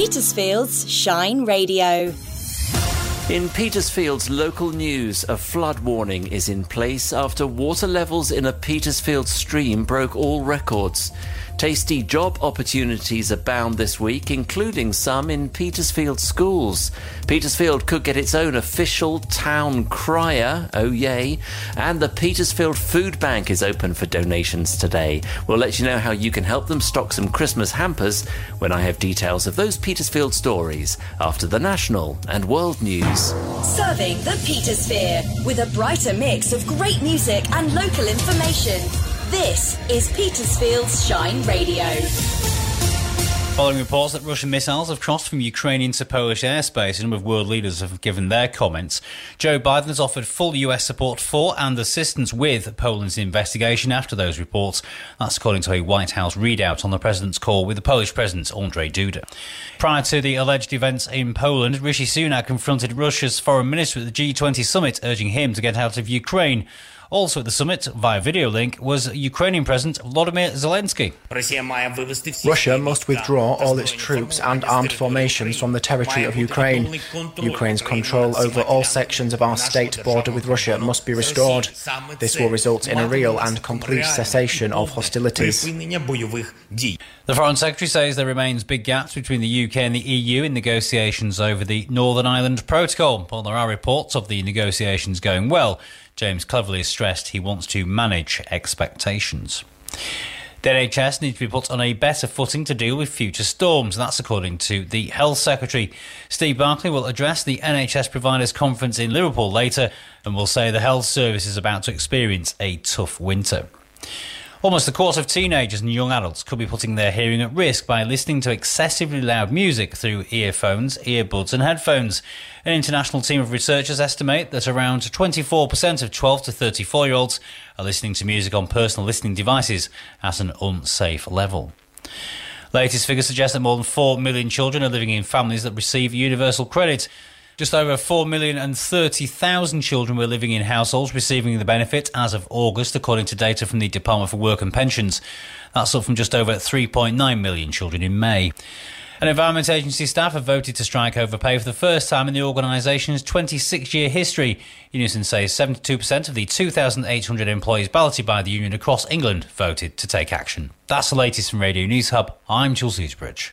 Petersfield's Shine Radio. In Petersfield's local news, a flood warning is in place after water levels in a Petersfield stream broke all records. Tasty job opportunities abound this week, including some in Petersfield schools. Petersfield could get its own official town crier, oh yay, and the Petersfield Food Bank is open for donations today. We'll let you know how you can help them stock some Christmas hampers when I have details of those Petersfield stories after the national and world news. Serving the Petersphere with a brighter mix of great music and local information. This is Petersfield's Shine Radio. Following reports that Russian missiles have crossed from Ukrainian to Polish airspace, a number of world leaders have given their comments. Joe Biden has offered full US support for and assistance with Poland's investigation after those reports. That's according to a White House readout on the president's call with the Polish president, Andrzej Duda. Prior to the alleged events in Poland, Rishi Sunak confronted Russia's foreign minister at the G20 summit, urging him to get out of Ukraine. Also at the summit, via video link, was Ukrainian President Volodymyr Zelensky. Russia must withdraw all its troops and armed formations from the territory of Ukraine. Ukraine's control over all sections of our state border with Russia must be restored. This will result in a real and complete cessation of hostilities. The Foreign Secretary says there remains big gaps between the UK and the EU in negotiations over the Northern Ireland Protocol. While there are reports of the negotiations going well, James Cleverly stressed he wants to manage expectations. The NHS needs to be put on a better footing to deal with future storms. That's according to the Health Secretary. Steve Barclay will address the NHS Providers Conference in Liverpool later and will say the health service is about to experience a tough winter. Almost a quarter of teenagers and young adults could be putting their hearing at risk by listening to excessively loud music through earphones, earbuds, and headphones. An international team of researchers estimate that around 24% of 12 to 34 year olds are listening to music on personal listening devices at an unsafe level. Latest figures suggest that more than 4 million children are living in families that receive universal credit. Just over 4,030,000 children were living in households receiving the benefit as of August, according to data from the Department for Work and Pensions. That's up from just over 3.9 million children in May. And Environment Agency staff have voted to strike over pay for the first time in the organisation's 26 year history. Unison says 72% of the 2,800 employees balloted by the union across England voted to take action. That's the latest from Radio News Hub. I'm Jules Eastbridge.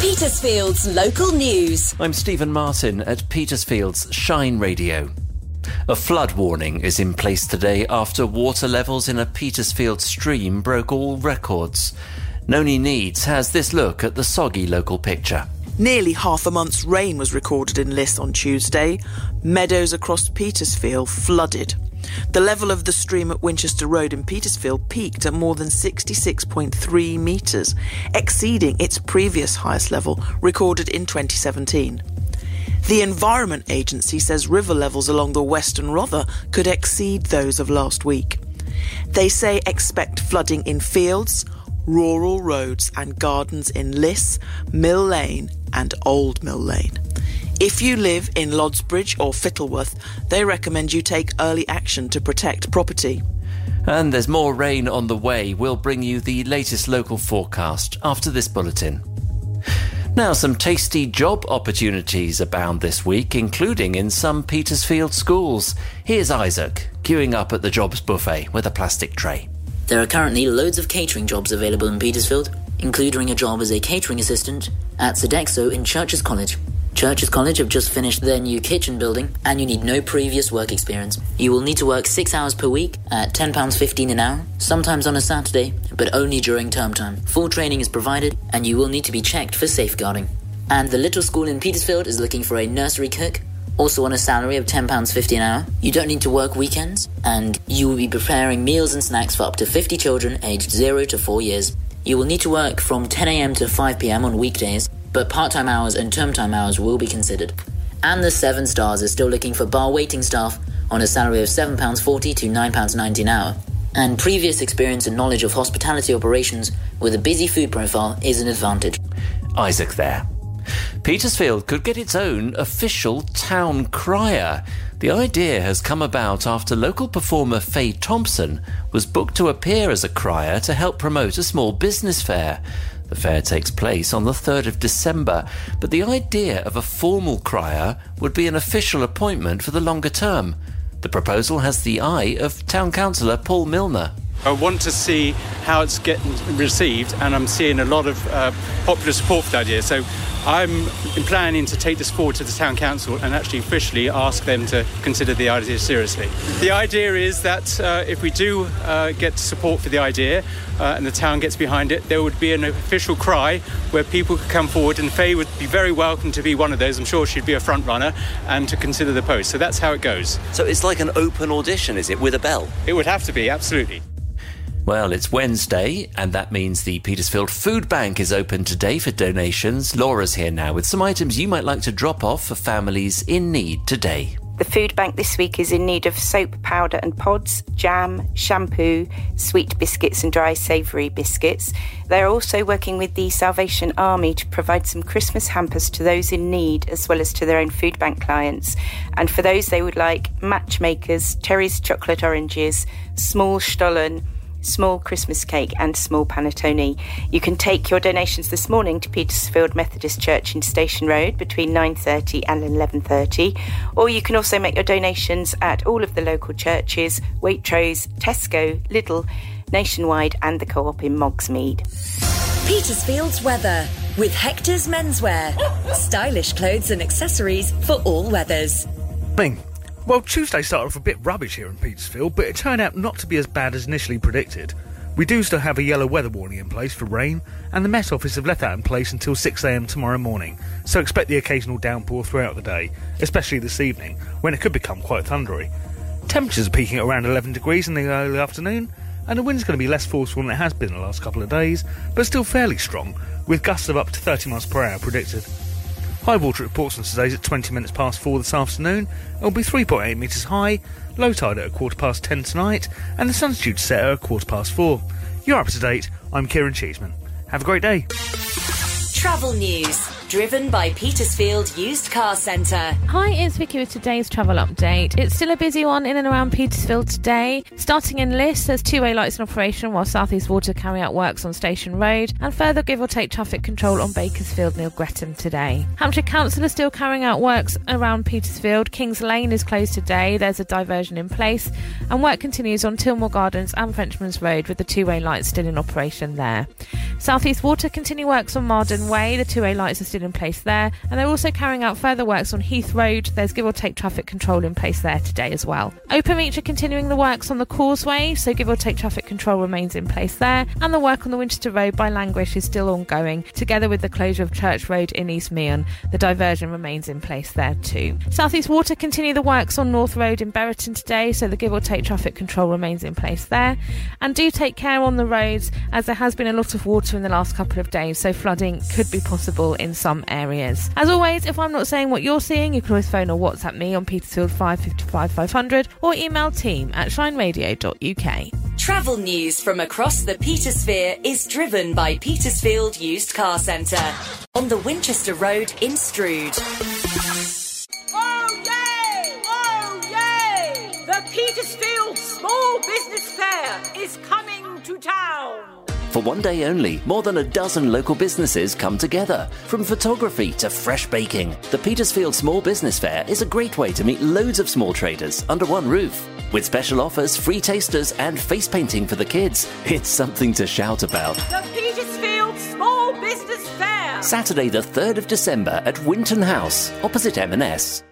Petersfield's local news. I'm Stephen Martin at Petersfield's Shine Radio. A flood warning is in place today after water levels in a Petersfield stream broke all records. Noni Needs has this look at the soggy local picture. Nearly half a month's rain was recorded in Liss on Tuesday. Meadows across Petersfield flooded. The level of the stream at Winchester Road in Petersfield peaked at more than 66.3 metres, exceeding its previous highest level recorded in 2017. The Environment Agency says river levels along the Western Rother could exceed those of last week. They say expect flooding in fields, rural roads and gardens in Liss, Mill Lane, and Old Mill Lane. If you live in Lodsbridge or Fittleworth, they recommend you take early action to protect property. And there's more rain on the way. We'll bring you the latest local forecast after this bulletin. Now, some tasty job opportunities abound this week, including in some Petersfield schools. Here's Isaac, queuing up at the jobs buffet with a plastic tray. There are currently loads of catering jobs available in Petersfield, including a job as a catering assistant at Sodexo in Churcher's College. Churcher's College have just finished their new kitchen building, and you need no previous work experience. You will need to work six hours per week at £10.15 an hour, sometimes on a Saturday, but only during term time. Full training is provided, and you will need to be checked for safeguarding. And the little school in Petersfield is looking for a nursery cook also on a salary of £10.50 an hour. You don't need to work weekends, and you will be preparing meals and snacks for up to 50 children aged 0 to 4 years. You will need to work from 10am to 5pm on weekdays, but part time hours and term time hours will be considered. And the Seven Stars is still looking for bar waiting staff on a salary of £7.40 to £9.90 an hour. And previous experience and knowledge of hospitality operations with a busy food profile is an advantage. Isaac there. Petersfield could get its own official town crier. The idea has come about after local performer Faye Thompson was booked to appear as a crier to help promote a small business fair. The fair takes place on the 3rd of December, but the idea of a formal crier would be an official appointment for the longer term. The proposal has the eye of Town Councillor Paul Milner. I want to see how it's getting received, and I'm seeing a lot of uh, popular support for the idea. So I'm planning to take this forward to the town council and actually officially ask them to consider the idea seriously. The idea is that uh, if we do uh, get support for the idea uh, and the town gets behind it, there would be an official cry where people could come forward, and Faye would be very welcome to be one of those. I'm sure she'd be a front runner and to consider the post. So that's how it goes. So it's like an open audition, is it, with a bell? It would have to be, absolutely. Well, it's Wednesday, and that means the Petersfield Food Bank is open today for donations. Laura's here now with some items you might like to drop off for families in need today. The food bank this week is in need of soap, powder and pods, jam, shampoo, sweet biscuits and dry savoury biscuits. They're also working with the Salvation Army to provide some Christmas hampers to those in need as well as to their own food bank clients. And for those they would like matchmakers, Terry's chocolate oranges, small Stollen, small Christmas cake and small panettone. You can take your donations this morning to Petersfield Methodist Church in Station Road between 9:30 and 11:30, or you can also make your donations at all of the local churches, Waitrose, Tesco, Lidl, Nationwide and the Co-op in Moggs Mead. Petersfield's weather with Hector's Menswear. Stylish clothes and accessories for all weathers. Bing. Well, Tuesday started off a bit rubbish here in Petersfield, but it turned out not to be as bad as initially predicted. We do still have a yellow weather warning in place for rain, and the Met Office have left that in place until 6am tomorrow morning, so expect the occasional downpour throughout the day, especially this evening, when it could become quite thundery. Temperatures are peaking at around 11 degrees in the early afternoon, and the wind's going to be less forceful than it has been the last couple of days, but still fairly strong, with gusts of up to 30 miles per hour predicted. High water at Portsmouth today is at 20 minutes past 4 this afternoon. It will be 3.8 metres high, low tide at a quarter past 10 tonight, and the sun's due to set at a quarter past 4. You're up to date. I'm Kieran Cheeseman. Have a great day. Travel news. Driven by Petersfield Used Car Centre. Hi, it's Vicky with today's travel update. It's still a busy one in and around Petersfield today. Starting in Liss, there's two-way lights in operation while South East Water carry out works on Station Road and further give or take traffic control on Bakersfield near Greatham today. Hampshire Council is still carrying out works around Petersfield. Kings Lane is closed today. There's a diversion in place and work continues on Tilmore Gardens and Frenchman's Road with the two-way lights still in operation there. South East Water continue works on Marden Way. The two-way lights are still in place there, and they're also carrying out further works on Heath Road. There's give or take traffic control in place there today as well. Openreach are continuing the works on the causeway, so give or take traffic control remains in place there, and the work on the Winchester Road by Langrish is still ongoing, together with the closure of Church Road in East Meon. The diversion remains in place there too. Southeast Water continue the works on North Road in Buriton today, so the give or take traffic control remains in place there. And do take care on the roads, as there has been a lot of water in the last couple of days, so flooding could be possible in some areas. As always, if I'm not saying what you're seeing, you can always phone or WhatsApp me on Petersfield 555 500 or email team at shineradio.uk. Travel news from across the Petersphere is driven by Petersfield Used Car Centre on the Winchester Road in Stroud. For one day only, more than a dozen local businesses come together. From photography to fresh baking, the Petersfield Small Business Fair is a great way to meet loads of small traders under one roof. With special offers, free tasters, and face painting for the kids, it's something to shout about. The Petersfield Small Business Fair. Saturday, the 3rd of December at Winton House, opposite M&S.